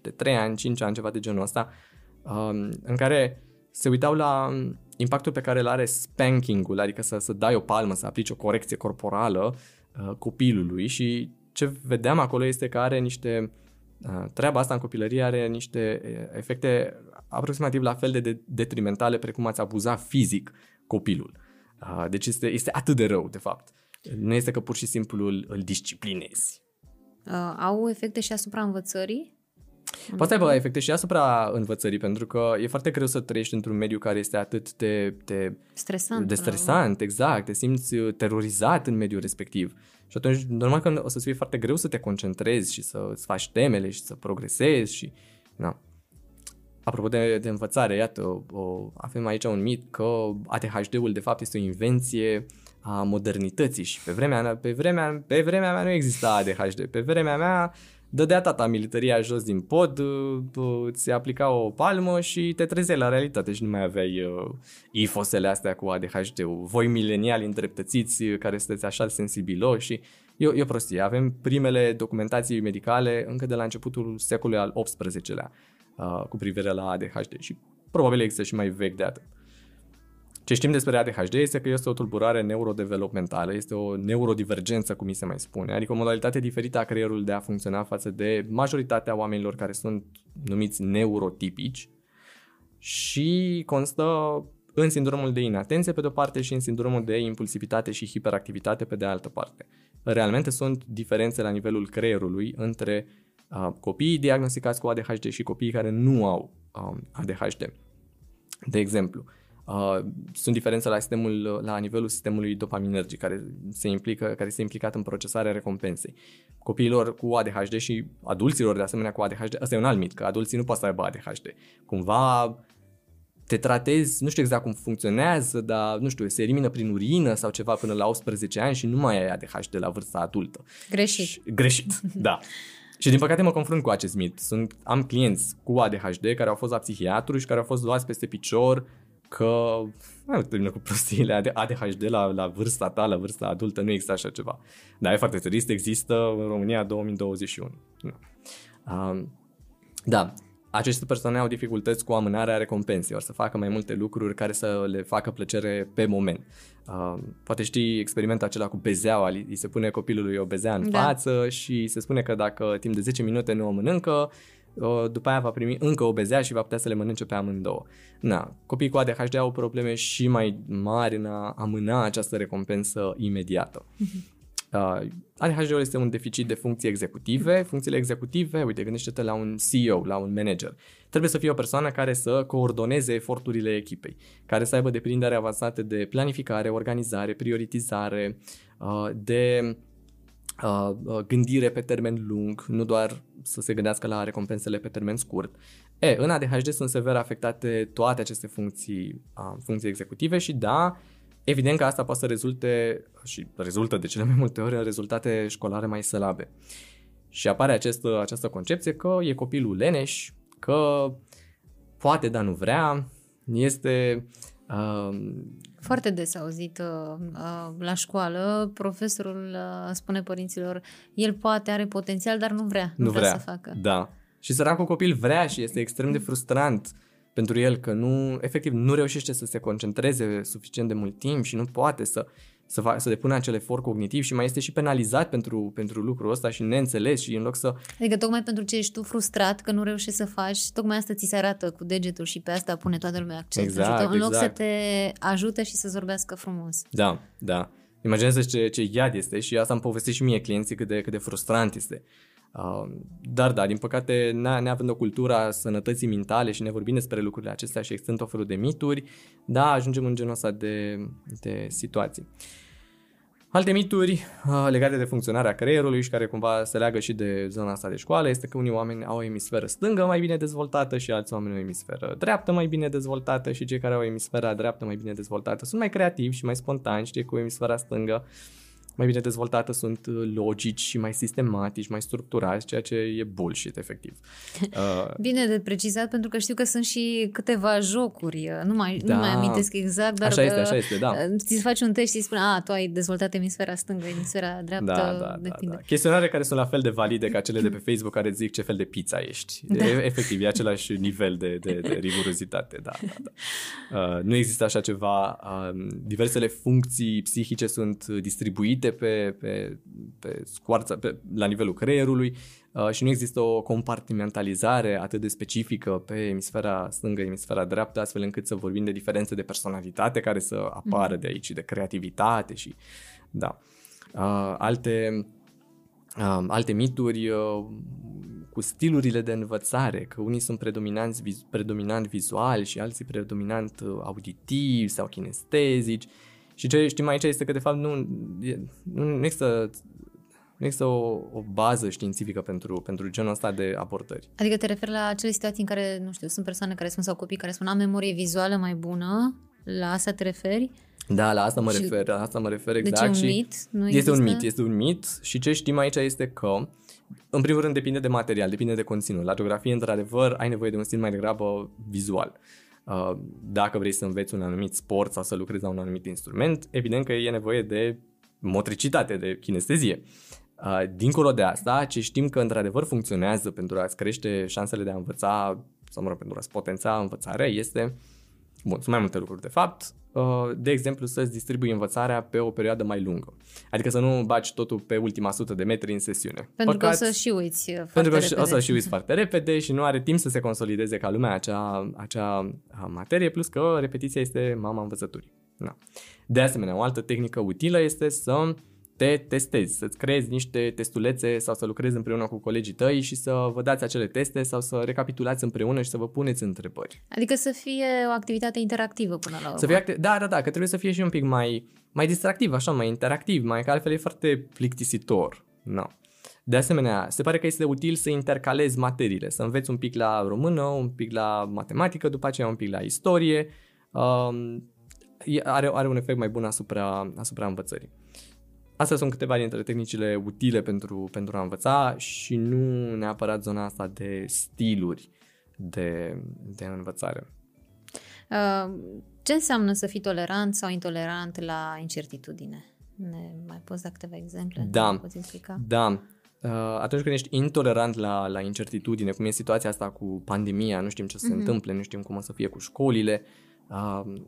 de 3 ani, 5 ani, ceva de genul ăsta, um, în care se uitau la impactul pe care îl are spanking-ul, adică să, să dai o palmă, să aplici o corecție corporală uh, copilului și ce vedeam acolo este că are niște uh, treaba asta în copilărie are niște uh, efecte aproximativ la fel de detrimentale precum ați abuza fizic copilul. Uh, deci este, este atât de rău, de fapt. Nu este că pur și simplu îl, îl disciplinezi. Uh, au efecte și asupra învățării? Poate să aibă efecte și asupra învățării, pentru că e foarte greu să trăiești într-un mediu care este atât de, de stresant, de stresant rău. exact, te simți uh, terorizat în mediul respectiv. Și atunci, normal că o să-ți fie foarte greu să te concentrezi și să-ți faci temele și să progresezi și... Na. apropo de, de învățare, iată, o, o, avem aici un mit că ADHD-ul de fapt este o invenție a modernității și pe vremea, pe vremea, pe vremea mea nu exista ADHD. Pe vremea mea dădea tata militaria jos din pod, uh, îți aplica o palmă și te trezeai la realitate și nu mai aveai uh, ifosele astea cu ADHD-ul. Voi mileniali îndreptățiți uh, care sunteți așa sensibiloși și e, e o prostie. Avem primele documentații medicale încă de la începutul secolului al XVIII-lea uh, cu privire la ADHD și probabil există și mai vechi de atât. Ce știm despre ADHD este că este o tulburare neurodevelopmentală, este o neurodivergență, cum mi se mai spune, adică o modalitate diferită a creierului de a funcționa față de majoritatea oamenilor care sunt numiți neurotipici și constă în sindromul de inatenție pe de-o parte și în sindromul de impulsivitate și hiperactivitate pe de altă parte. Realmente sunt diferențe la nivelul creierului între uh, copiii diagnosticați cu ADHD și copiii care nu au uh, ADHD. De exemplu, Uh, sunt diferențe la, sistemul, la nivelul sistemului dopaminergic care se implică, care este implicat în procesarea recompensei. Copiilor cu ADHD și adulților de asemenea cu ADHD, ăsta e un alt mit, că adulții nu pot să aibă ADHD. Cumva te tratezi, nu știu exact cum funcționează, dar nu știu, se elimină prin urină sau ceva până la 18 ani și nu mai ai ADHD la vârsta adultă. Greșit. Și, greșit, [LAUGHS] da. Și din păcate mă confrunt cu acest mit. Sunt, am clienți cu ADHD care au fost la psihiatru și care au fost luați peste picior că nu termină cu prostiile ADHD la, la vârsta ta, la vârsta adultă, nu există așa ceva. Dar e foarte trist, există în România 2021. Um, da, aceste persoane au dificultăți cu amânarea recompensei, or să facă mai multe lucruri care să le facă plăcere pe moment. Uh, poate știi experimentul acela cu bezeaua, îi se pune copilului o bezea în da. față și se spune că dacă timp de 10 minute nu o mănâncă, după aia va primi încă o bezea și va putea să le mănânce pe amândouă. Na, copiii cu ADHD au probleme și mai mari în a amâna această recompensă imediată. Uh-huh. Uh, ADHD-ul este un deficit de funcții executive. Funcțiile executive, uite, gândește-te la un CEO, la un manager. Trebuie să fie o persoană care să coordoneze eforturile echipei, care să aibă deprindere avansate de planificare, organizare, prioritizare, uh, de uh, gândire pe termen lung, nu doar să se gândească la recompensele pe termen scurt. E, în ADHD sunt sever afectate toate aceste funcții, uh, funcții executive și da, evident că asta poate să rezulte și rezultă de cele mai multe ori în rezultate școlare mai slăbe. Și apare această, această concepție că e copilul leneș, că poate, dar nu vrea, este uh, foarte des auzit uh, uh, la școală, profesorul uh, spune părinților, el poate, are potențial, dar nu vrea, nu, nu vrea, vrea să facă. Da. Și săracul copil vrea și este extrem de frustrant pentru el că nu, efectiv, nu reușește să se concentreze suficient de mult timp și nu poate să să, fac, să depună acel efort cognitiv și mai este și penalizat pentru, pentru lucrul ăsta și neînțeles și în loc să... Adică tocmai pentru ce ești tu frustrat că nu reușești să faci, tocmai asta ți se arată cu degetul și pe asta pune toată lumea accent. Exact, în loc exact. să te ajute și să zorbească frumos. Da, da. Imaginează ce, ce iad este și asta îmi povestește și mie clienții cât de, cât de frustrant este. Uh, dar da, din păcate, neavând o cultură a sănătății mentale și ne vorbim despre lucrurile acestea și existând o felul de mituri, da, ajungem în genul ăsta de, de situații. Alte mituri uh, legate de funcționarea creierului și care cumva se leagă și de zona asta de școală este că unii oameni au o emisferă stângă mai bine dezvoltată și alți oameni au o emisferă dreaptă mai bine dezvoltată și cei care au o emisfera dreaptă mai bine dezvoltată sunt mai creativi și mai spontani și cei cu emisfera stângă mai bine dezvoltată sunt uh, logici și mai sistematici, mai structurați, ceea ce e bullshit, efectiv. [LAUGHS] Uh, bine de precizat, pentru că știu că sunt și câteva jocuri, uh, nu mai, da, nu mai amintesc exact, dar așa este, așa este, da. ți faci un test și spune, a, tu ai dezvoltat emisfera stângă, emisfera dreaptă, da, da, depinde. Da, da. Chestionare care sunt la fel de valide ca cele de pe Facebook care zic ce fel de pizza ești. Da. E, efectiv, e același nivel de, de, de rigurozitate, da, da, da. Uh, nu există așa ceva, uh, diversele funcții psihice sunt distribuite pe, pe, pe scoarța, pe, la nivelul creierului uh, și nu există o compartimentalizare atât de specifică pe emisfera stângă, emisfera dreaptă, astfel încât să vorbim de diferențe de personalitate care să apară de aici, de creativitate și da. Uh, alte, uh, alte mituri uh, cu stilurile de învățare, că unii sunt predominanți, viz, predominant vizual și alții predominant uh, auditivi sau kinestezici. Și ce știm aici este că de fapt nu, nu există Nu există o, o bază științifică pentru, pentru genul ăsta de abordări. Adică te referi la acele situații în care, nu știu, sunt persoane care spun sau copii care spun am memorie vizuală mai bună, la asta te referi? Da, la asta mă și refer, la asta mă refer exact. Deci și un mit? Nu este există? un mit, este un mit și ce știm aici este că în primul rând depinde de material, depinde de conținut. La geografie, într-adevăr, ai nevoie de un stil mai degrabă vizual. Uh, Dacă vrei să înveți un anumit sport sau să lucrezi la un anumit instrument, evident că e nevoie de motricitate, de kinestezie. Uh, Dincolo de asta, ce știm că într-adevăr funcționează pentru a-ți crește șansele de a învăța, sau mă rog, pentru a-ți potența învățarea, este, bun, sunt mai multe lucruri de fapt, uh, de exemplu să-ți distribui învățarea pe o perioadă mai lungă. Adică să nu baci totul pe ultima sută de metri în sesiune. Pentru că o să și uiți uh, foarte pentru că repede. o să și uiți foarte repede și nu are timp să se consolideze ca lumea acea, acea uh, materie, plus că repetiția este mama învățăturii. Na. De asemenea, o altă tehnică utilă este să te testezi, să-ți creezi niște testulețe sau să lucrezi împreună cu colegii tăi și să vă dați acele teste sau să recapitulați împreună și să vă puneți întrebări. Adică să fie o activitate interactivă până la urmă. Să fie acti- da, da, da, că trebuie să fie și un pic mai, mai distractiv, așa, mai interactiv, mai că altfel e foarte plictisitor. No. De asemenea, se pare că este util să intercalezi materiile, să înveți un pic la română, un pic la matematică, după aceea un pic la istorie. Um, e- are, are un efect mai bun asupra, asupra învățării. Astea sunt câteva dintre tehnicile utile pentru, pentru a învăța și nu neapărat zona asta de stiluri de, de învățare. Uh, Ce înseamnă să fii tolerant sau intolerant la incertitudine? Ne mai poți da câteva exemple? Da. Ne poți explica? Da. Uh, Atunci când ești intolerant la, la incertitudine, cum e situația asta cu pandemia, nu știm ce o să se Mhm. întâmple, nu știm cum o să fie cu școlile, uh,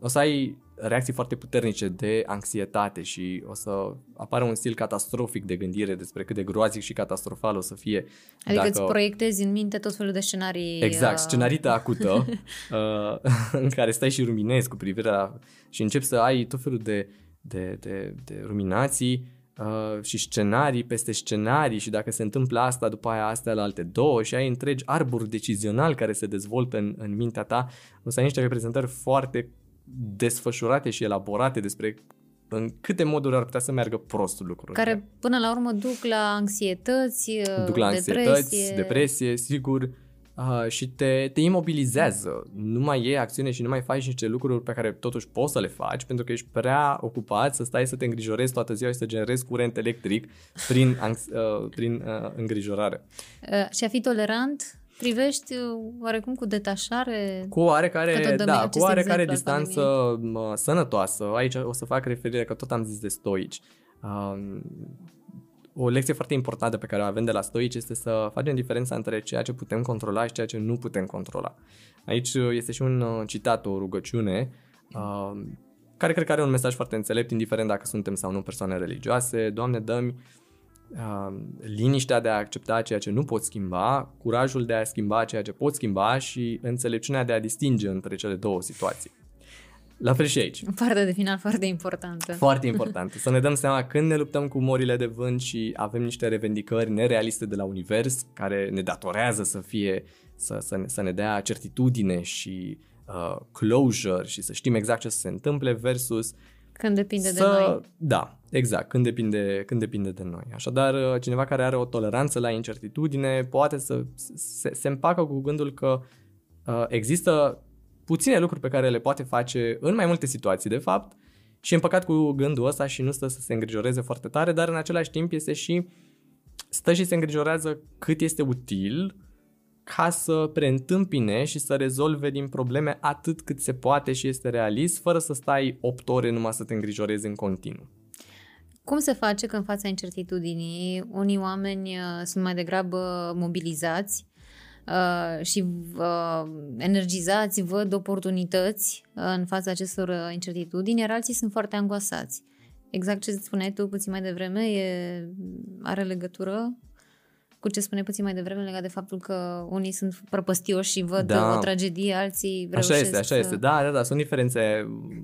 o să ai reacții foarte puternice de anxietate și o să apară un stil catastrofic de gândire despre cât de groazic și catastrofal o să fie. Adică dacă... îți proiectezi în minte tot felul de scenarii. Exact, uh, scenarită acută [LAUGHS] uh, [LAUGHS] în care stai și ruminezi cu privire la... și începi să ai tot felul de, de, de, de ruminații uh, și scenarii peste scenarii și dacă se întâmplă asta, după aia astea la alte două și ai întregi arbori decizional care se dezvoltă în, în mintea ta, o să ai niște reprezentări foarte desfășurate și elaborate despre în câte moduri ar putea să meargă prostul lucrurile. Care până la urmă duc la anxietăți, uh, duc la depresie. anxietăți, depresie, sigur, uh, și te, te imobilizează. Nu mai e acțiune și nu mai faci niște lucruri pe care totuși poți să le faci pentru că ești prea ocupat să stai să te îngrijorezi toată ziua și să generezi curent electric prin, anx- uh, prin uh, îngrijorare. Uh, Și a fi tolerant, privești uh, oarecum cu detașare. Cu oarecare, Că tot dăm da, acest cu oarecare exemplu al distanță mă, sănătoasă. Aici o să fac referire că tot am zis de stoici. Um, o lecție foarte importantă pe care o avem de la stoici este să facem diferența între ceea ce putem controla și ceea ce nu putem controla. Aici uh, este și un uh, citat, o rugăciune, uh, care cred că are un mesaj foarte înțelept, indiferent dacă suntem sau nu persoane religioase. Doamne, dă-mi uh, liniștea de a accepta ceea ce nu pot schimba, curajul de a schimba ceea ce pot schimba și înțelepciunea de a distinge între cele două situații. La fel și aici. Partea de final foarte importantă. Foarte [LAUGHS] important. Să ne dăm seama când ne luptăm cu morile de vânt și avem niște revendicări nerealiste de la univers care ne datorează să fie, să, să, ne, să ne dea certitudine și uh, closure și să știm exact ce să se întâmple versus Când depinde să, de noi. Da, exact, când depinde, când depinde de noi. Așadar, uh, cineva care are o toleranță la incertitudine poate să se, se împacă cu gândul că uh, există puține lucruri pe care le poate face în mai multe situații, de fapt, și e împăcat cu gândul ăsta și nu stă să se îngrijoreze foarte tare, dar în același timp este și stă și se îngrijorează cât este util ca să preîntâmpine și să rezolve din probleme atât cât se poate și este realist, fără să stai 8 ore numai să te îngrijorezi în continuu. Cum se face că în fața incertitudinii unii oameni uh, sunt mai degrabă mobilizați uh, și uh, energizați, văd oportunități uh, în fața acestor uh, incertitudini, iar alții sunt foarte angoasați. Exact ce spuneai tu puțin mai devreme, e, are legătură cu ce spuneai puțin mai devreme legat de faptul că unii sunt prăpăstioși și văd Da. o tragedie, alții Așa reușesc este, așa să... este. Da, da, da, sunt diferențe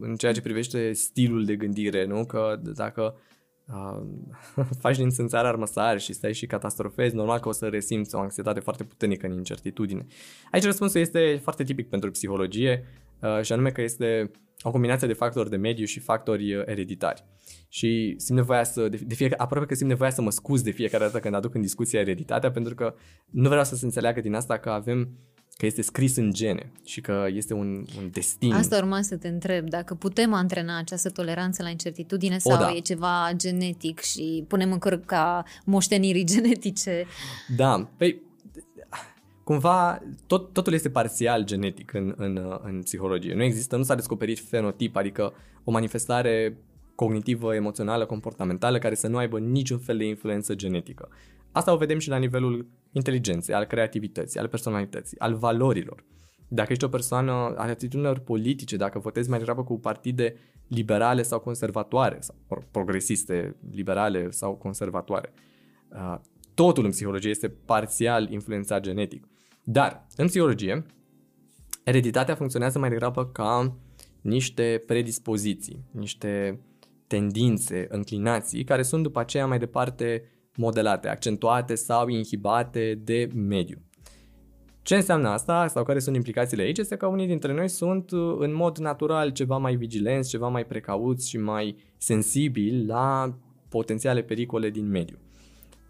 în ceea ce privește stilul de gândire, nu? Că dacă uh, [LAUGHS] faci din țânțar armăsari și stai și catastrofezi, normal că o să resimți o anxietate foarte puternică în incertitudine. Aici răspunsul este foarte tipic pentru psihologie uh, și anume că este o combinație de factori de mediu și factori uh, ereditari. Și simt nevoia să, de, de fiecare, aproape că simt nevoia să mă scuz de fiecare dată când aduc în discuție ereditatea, pentru că nu vreau să se înțeleagă din asta că avem că este scris în gene și că este un, un destin. Asta urma să te întreb, dacă putem antrena această toleranță la incertitudine sau da. e ceva genetic și punem în cărca moștenirii [LAUGHS] genetice. Da, păi cumva tot, totul este parțial genetic în, în, în psihologie. Nu există, nu s-a descoperit fenotip, adică o manifestare cognitivă, emoțională, comportamentală care să nu aibă niciun fel de influență genetică. Asta o vedem și la nivelul inteligenței, al creativității, al personalității, al valorilor. Dacă ești o persoană a atitudinilor politice, dacă votezi mai degrabă cu partide liberale sau conservatoare, sau progresiste, liberale sau conservatoare, uh, totul în psihologie este parțial influențat genetic. Dar, în psihologie, ereditatea funcționează mai degrabă ca niște predispoziții, niște tendințe, înclinații, care sunt după aceea mai departe modelate, accentuate sau inhibate de mediu. Ce înseamnă asta sau care sunt implicațiile aici este că unii dintre noi sunt în mod natural ceva mai vigilenți, ceva mai precauți și mai sensibili la potențiale pericole din mediu.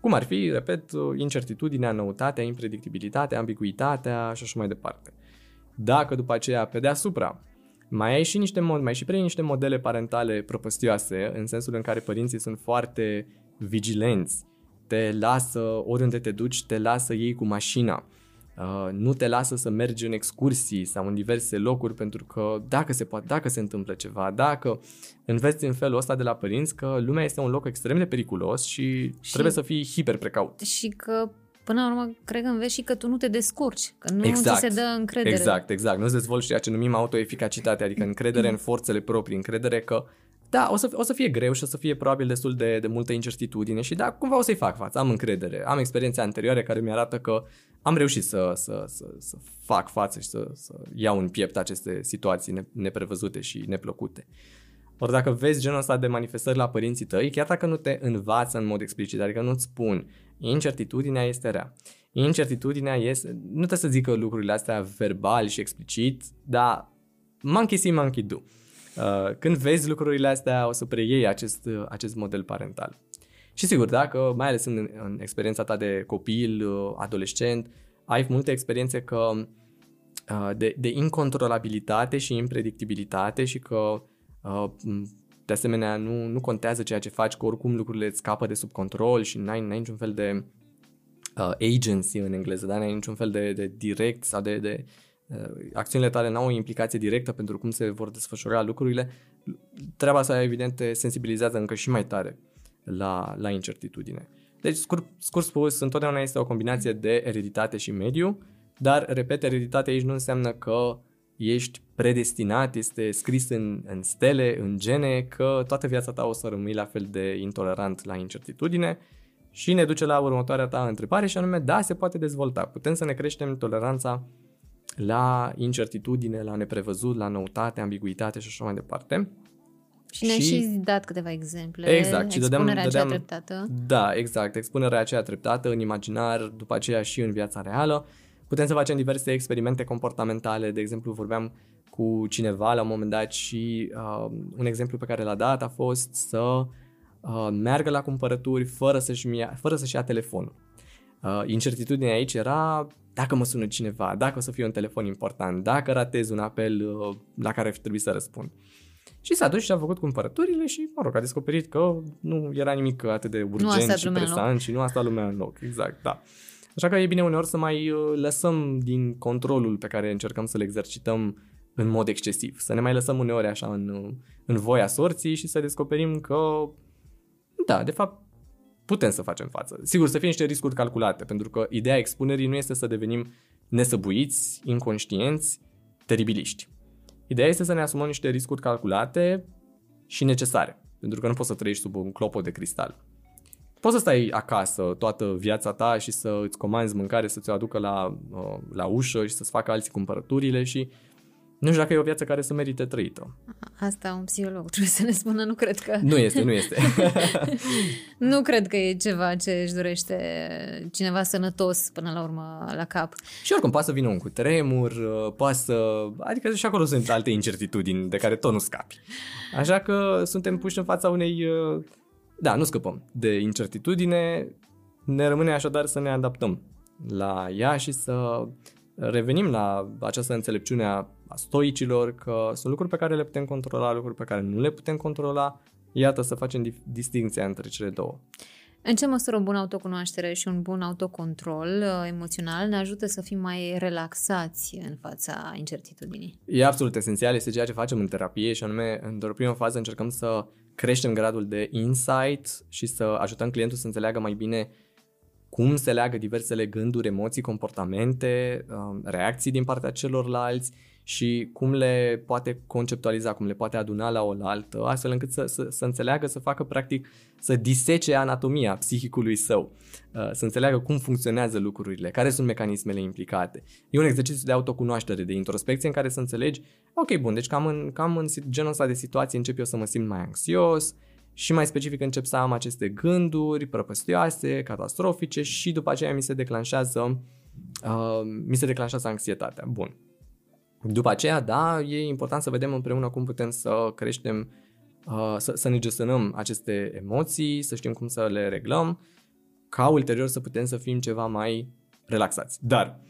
Cum ar fi, repet, incertitudinea, noutatea, impredictibilitatea, ambiguitatea și așa mai departe. Dacă după aceea, pe deasupra, mai ai și niște mod, mai și prei niște modele parentale propăstioase, în sensul în care părinții sunt foarte vigilenți, te lasă, oriunde te duci, te lasă ei cu mașina, uh, nu te lasă să mergi în excursii sau în diverse locuri pentru că dacă se poate, dacă se întâmplă ceva, dacă înveți în felul ăsta de la părinți că lumea este un loc extrem de periculos și, și trebuie să fii hiper precaut. Și că până la urmă, cred că înveți și că tu nu te descurci, că nu exact, ți se dă încredere. Exact, exact. Nu-ți dezvolți ceea ce numim autoeficacitate, adică încredere în forțele proprii, încredere că da, o să, o să fie greu și o să fie probabil destul de, de multă incertitudine și da, cumva o să-i fac față, am încredere. Am experiențe anterioare care mi-arată că am reușit să, să, să, să fac față și să, să iau în piept aceste situații neprevăzute și neplăcute. Ori dacă vezi genul ăsta de manifestări la părinții tăi, chiar dacă nu te învață în mod explicit, adică nu-ți spun, incertitudinea este rea. Incertitudinea este, nu trebuie să zică lucrurile astea verbal și explicit, dar monkey see, monkey do. Uh, când vezi lucrurile astea, o să preiei acest, acest model parental. Și sigur, dacă, mai ales în, în experiența ta de copil, uh, adolescent, ai multe experiențe că uh, de, de incontrolabilitate și impredictibilitate și că de asemenea nu, nu contează ceea ce faci, că oricum lucrurile îți scapă de sub control și n-ai, n-ai niciun fel de uh, agency în engleză, dar n-ai niciun fel de, de direct sau de, de uh, acțiunile tale n-au o implicație directă pentru cum se vor desfășura lucrurile, treaba asta evident te sensibilizează încă și mai tare la, la incertitudine. Deci, scurt, scurt spus, întotdeauna este o combinație de ereditate și mediu, dar, repet, ereditatea aici nu înseamnă că ești predestinat, este scris în, în stele, în gene, că toată viața ta o să rămâi la fel de intolerant la incertitudine și ne duce la următoarea ta întrebare și anume, da, se poate dezvolta. Putem să ne creștem toleranța la incertitudine, la neprevăzut, la noutate, ambiguitate și așa mai departe. Și ne-ai și, și dat câteva exemple. Exact. Și dădeam, expunerea dădeam, aceea treptată. Da, exact. Expunerea aceea treptată în imaginar, după aceea și în viața reală. Putem să facem diverse experimente comportamentale. De exemplu, vorbeam cu cineva la un moment dat și uh, un exemplu pe care l-a dat a fost să uh, meargă la cumpărături fără să-și, ia, fără să-și ia telefonul. Uh, incertitudinea aici era dacă mă sună cineva, dacă o să fie un telefon important, dacă ratez un apel uh, la care trebuie să răspund. Și s-a dus și a făcut cumpărăturile și, mă rog, a descoperit că nu era nimic atât de urgent și presant și nu a stat lumea în loc. Exact, da. Așa că e bine uneori să mai uh, lăsăm din controlul pe care încercăm să-l exercităm în mod excesiv. Să ne mai lăsăm uneori așa în, în voia sorții și să descoperim că, da, de fapt, putem să facem față. Sigur, să fie niște riscuri calculate, pentru că ideea expunerii nu este să devenim nesăbuiți, inconștienți, teribiliști. Ideea este să ne asumăm niște riscuri calculate și necesare, pentru că nu poți să trăiești sub un clopot de cristal. Poți să stai acasă toată viața ta și să îți comanzi mâncare, să ți-o aducă la, uh, la ușă și să-ți facă alții cumpărăturile și nu știu dacă e o viață care să merite trăită. Asta un psiholog trebuie să ne spună, nu cred că... Nu este, nu este. [LAUGHS] nu cred că e ceva ce își dorește cineva sănătos până la urmă la cap. Și oricum poate să vină un cutremur, uh, poate să... Adică și acolo sunt alte incertitudini de care tot nu scapi. Așa că suntem puși în fața unei... Uh, da, nu scăpăm de incertitudine, ne rămâne așadar să ne adaptăm la ea și să revenim la această înțelepciune a stoicilor că sunt lucruri pe care le putem controla, lucruri pe care nu le putem controla. Iată să facem distinția între cele două. În ce măsură o bună autocunoaștere și un bun autocontrol uh, emoțional ne ajută să fim mai relaxați în fața incertitudinii? E absolut esențial, este ceea ce facem în terapie și anume, într-o primă fază încercăm să creștem gradul de insight și să ajutăm clientul să înțeleagă mai bine cum se leagă diversele gânduri, emoții, comportamente, um, reacții din partea celorlalți și cum le poate conceptualiza, cum le poate aduna la oaltă, astfel încât să, să, să înțeleagă, să facă practic, să disece anatomia psihicului său, uh, să înțeleagă cum funcționează lucrurile, care sunt mecanismele implicate. E un exercițiu de autocunoaștere, de introspecție în care să înțelegi, ok, bun, deci cam în, cam în genul ăsta de situații încep eu să mă simt mai anxios, și mai specific încep să am aceste gânduri prăpăstioase, catastrofice și după aceea mi se declanșează uh, mi se declanșează anxietatea. Bun. După aceea, da, e important să vedem împreună cum putem să creștem, uh, să, să ne gestionăm aceste emoții, să știm cum să le reglăm, ca ulterior să putem să fim ceva mai relaxați. Dar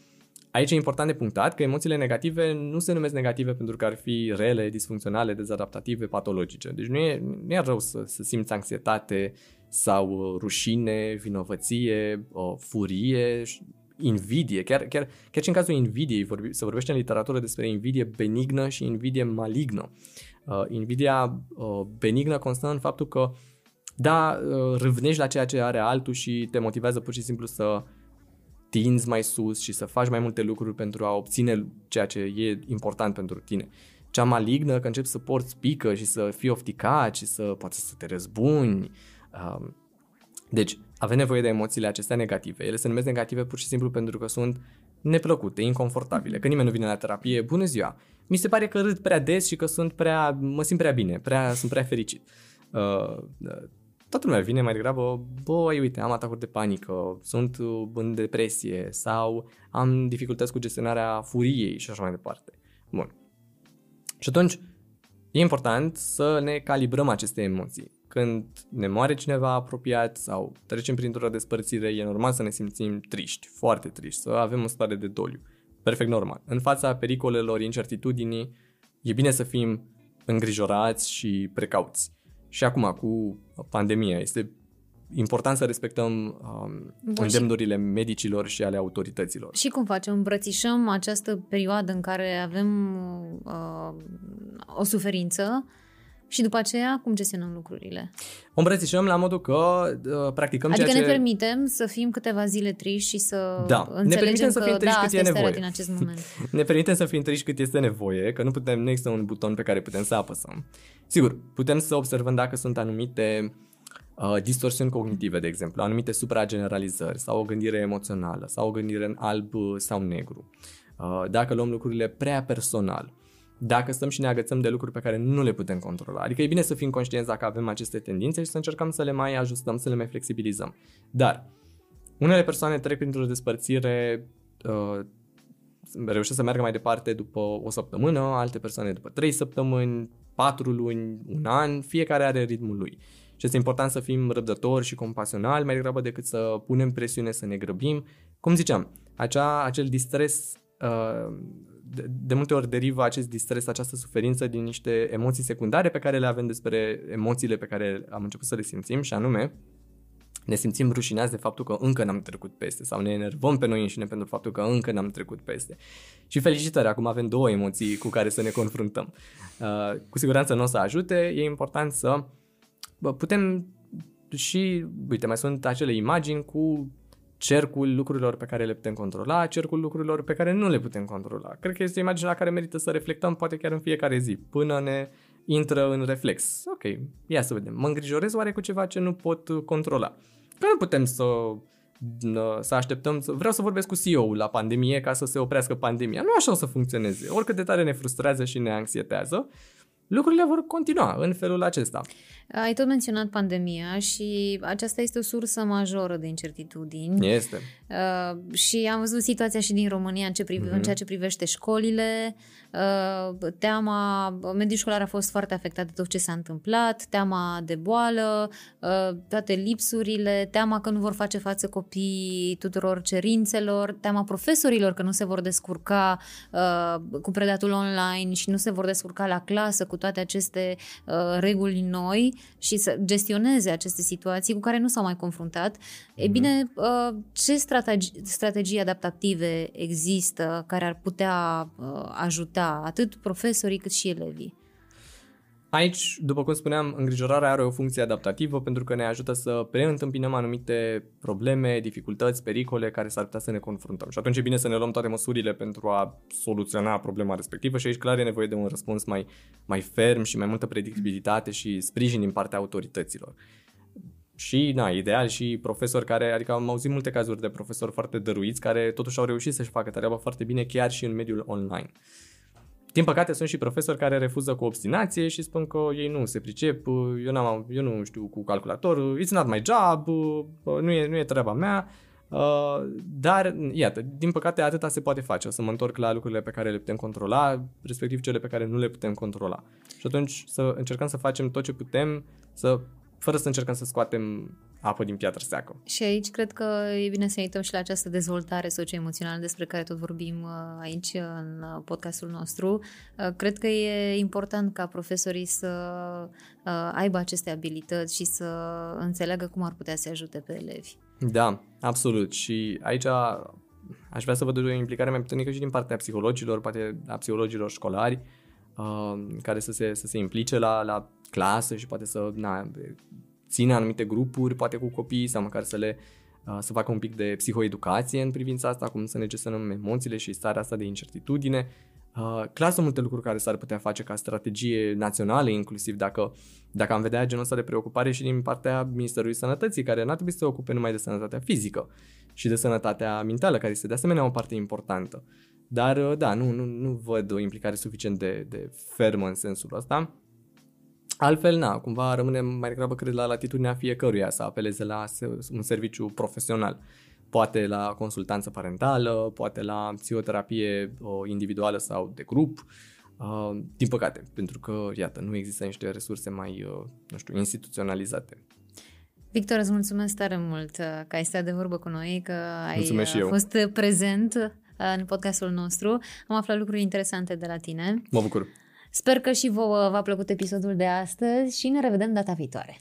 aici e important de punctat că emoțiile negative nu se numesc negative pentru că ar fi rele, disfuncționale, dezadaptative, patologice. Deci nu e, nu e rău să, să simți anxietate sau rușine, vinovăție, o furie, invidie. Chiar, chiar, chiar și în cazul invidiei vorbi, se vorbește în literatură despre invidie benignă și invidie malignă. Uh, invidia uh, benignă constă în faptul că da, uh, râvnești la ceea ce are altul și te motivează pur și simplu să tinzi mai sus și să faci mai multe lucruri pentru a obține ceea ce e important pentru tine. Cea malignă, că începi să porți pică și să fii ofticat și să poate să te răzbuni. Um, deci, avem nevoie de emoțiile acestea negative. Ele se numesc negative pur și simplu pentru că sunt neplăcute, inconfortabile. Că nimeni nu vine la terapie, bună ziua, mi se pare că râd prea des și că sunt prea, mă simt prea bine, prea, sunt prea fericit. Uh, toată lumea vine mai degrabă, băi, uite, am atacuri de panică, sunt uh, în depresie sau am dificultăți cu gestionarea furiei și așa mai departe. Bun. Și atunci, e important să ne calibrăm aceste emoții. Când ne moare cineva apropiat sau trecem printr-o despărțire, e normal să ne simțim triști, foarte triști, să avem o stare de doliu. Perfect normal. În fața pericolelor, incertitudinii, e bine să fim îngrijorați și precauți. Și acum, cu pandemia, este important să respectăm um, Bun, îndemnurile și... medicilor și ale autorităților. Și cum facem? Îmbrățișăm această perioadă în care avem uh, o suferință și după aceea, cum gestionăm lucrurile? O îmbrățișăm la modul că uh, practicăm adică ceea ne ce... permitem să fim câteva zile triști și să da. înțelegem ne permitem că să fim triști da, cât e nevoie. din acest moment. [LAUGHS] ne permitem să fim triști cât este nevoie, că nu putem, nu există un buton pe care putem să apăsăm. Sigur, putem să observăm dacă sunt anumite uh, distorsiuni cognitive, de exemplu, anumite suprageneralizări sau o gândire emoțională sau o gândire în alb sau negru. Uh, dacă luăm lucrurile prea personal, dacă stăm și ne agățăm de lucruri pe care nu le putem controla. Adică e bine să fim conștienți dacă avem aceste tendințe și să încercăm să le mai ajustăm, să le mai flexibilizăm. Dar unele persoane trec printr-o despărțire, uh, reușesc să meargă mai departe după o săptămână, alte persoane după trei săptămâni, patru luni, un an, fiecare are ritmul lui. Și este important să fim răbdători și compasionali mai degrabă decât să punem presiune să ne grăbim. Cum ziceam, acea, acel distres uh, de, de multe ori derivă acest distres, această suferință din niște emoții secundare pe care le avem despre emoțiile pe care am început să le simțim și anume ne simțim rușinați de faptul că încă n-am trecut peste sau ne enervăm pe noi înșine pentru faptul că încă n-am trecut peste. Și felicitări, acum avem două emoții cu care să ne confruntăm. Uh, cu siguranță nu o să ajute, e important să bă, putem și, uite, mai sunt acele imagini cu cercul lucrurilor pe care le putem controla, cercul lucrurilor pe care nu le putem controla. Cred că este o imagine la care merită să reflectăm poate chiar în fiecare zi, până ne intră în reflex. Ok, ia să vedem. Mă îngrijorez oare cu ceva ce nu pot controla? Că nu putem să să așteptăm, să, vreau să vorbesc cu CEO-ul la pandemie ca să se oprească pandemia. Nu așa o să funcționeze. Oricât de tare ne frustrează și ne anxietază, lucrurile vor continua în felul acesta. Ai tot menționat pandemia și aceasta este o sursă majoră de incertitudini. Este. Uh, și am văzut situația și din România în, ce prive, mm-hmm. în ceea ce privește școlile. Uh, teama, mediul școlar a fost foarte afectat de tot ce s-a întâmplat, teama de boală, uh, toate lipsurile, teama că nu vor face față copiii tuturor cerințelor, teama profesorilor că nu se vor descurca uh, cu predatul online și nu se vor descurca la clasă cu toate aceste uh, reguli noi și să gestioneze aceste situații cu care nu s-au mai confruntat. Mm-hmm. E mhm. bine, uh, ce strategi- strategii adaptative există care ar putea uh, ajuta atât profesorii cât și elevii? Aici, după cum spuneam, îngrijorarea are o funcție adaptativă pentru că ne ajută să preîntâmpinăm anumite probleme, dificultăți, pericole care s-ar putea să ne confruntăm. Și atunci e bine să ne luăm toate măsurile pentru a soluționa problema respectivă și aici clar e nevoie de un răspuns mai, mai ferm și mai multă predictibilitate și sprijin din partea autorităților. Și, na, ideal și profesori care, adică am auzit multe cazuri de profesori foarte dăruiți care totuși au reușit să-și facă treaba foarte bine chiar și în mediul online. Din păcate sunt și profesori care refuză cu obstinație și spun că ei nu se pricep, eu, n-am, eu nu știu cu calculator, it's not my job, nu e, nu e treaba mea. Uh, dar, iată, din păcate atâta se poate face. O să mă întorc la lucrurile pe care le putem controla, respectiv cele pe care nu le putem controla. Și atunci să încercăm să facem tot ce putem, să, fără să încercăm să scoatem apă din piatră seacă. Și aici cred că e bine să ne uităm și la această dezvoltare socioemoțională despre care tot vorbim uh, aici în uh, podcastul nostru. Uh, cred că e important ca profesorii să aibă aceste abilități și să înțeleagă cum ar putea să ajute pe elevi. Da, absolut. Și aici aș vrea să văd o implicare mai puternică și din partea psihologilor, poate a psihologilor școlari, care să se, să se implice la, la clasă și poate să na, ține anumite grupuri, poate cu copiii, sau măcar să le uh, să facă un pic de psihoeducație în privința asta, cum să ne gestionăm emoțiile și starea asta de incertitudine. Uh, clar sunt multe lucruri care s-ar putea face ca strategie națională, inclusiv dacă, dacă am vedea genul ăsta de preocupare și din partea Ministerului Sănătății, care n-ar trebui să se ocupe numai de sănătatea fizică și de sănătatea mentală, care este de asemenea o parte importantă. Dar, uh, da, nu, nu, nu văd o implicare suficient de, de fermă în sensul ăsta. Altfel, na, cumva rămânem mai degrabă, cred, la latitudinea fiecăruia să apeleze la un serviciu profesional. Poate la consultanță parentală, poate la psihoterapie individuală sau de grup, uh, din păcate, pentru că, iată, nu există niște resurse mai, uh, nu știu, instituționalizate. Victor, îți mulțumesc tare mult uh, că ai stat de vorbă cu noi, că ai fost prezent în podcastul nostru. Am aflat lucruri interesante de la tine. Mă bucur. Sper că și vouă v-a plăcut episodul de astăzi și ne revedem data viitoare.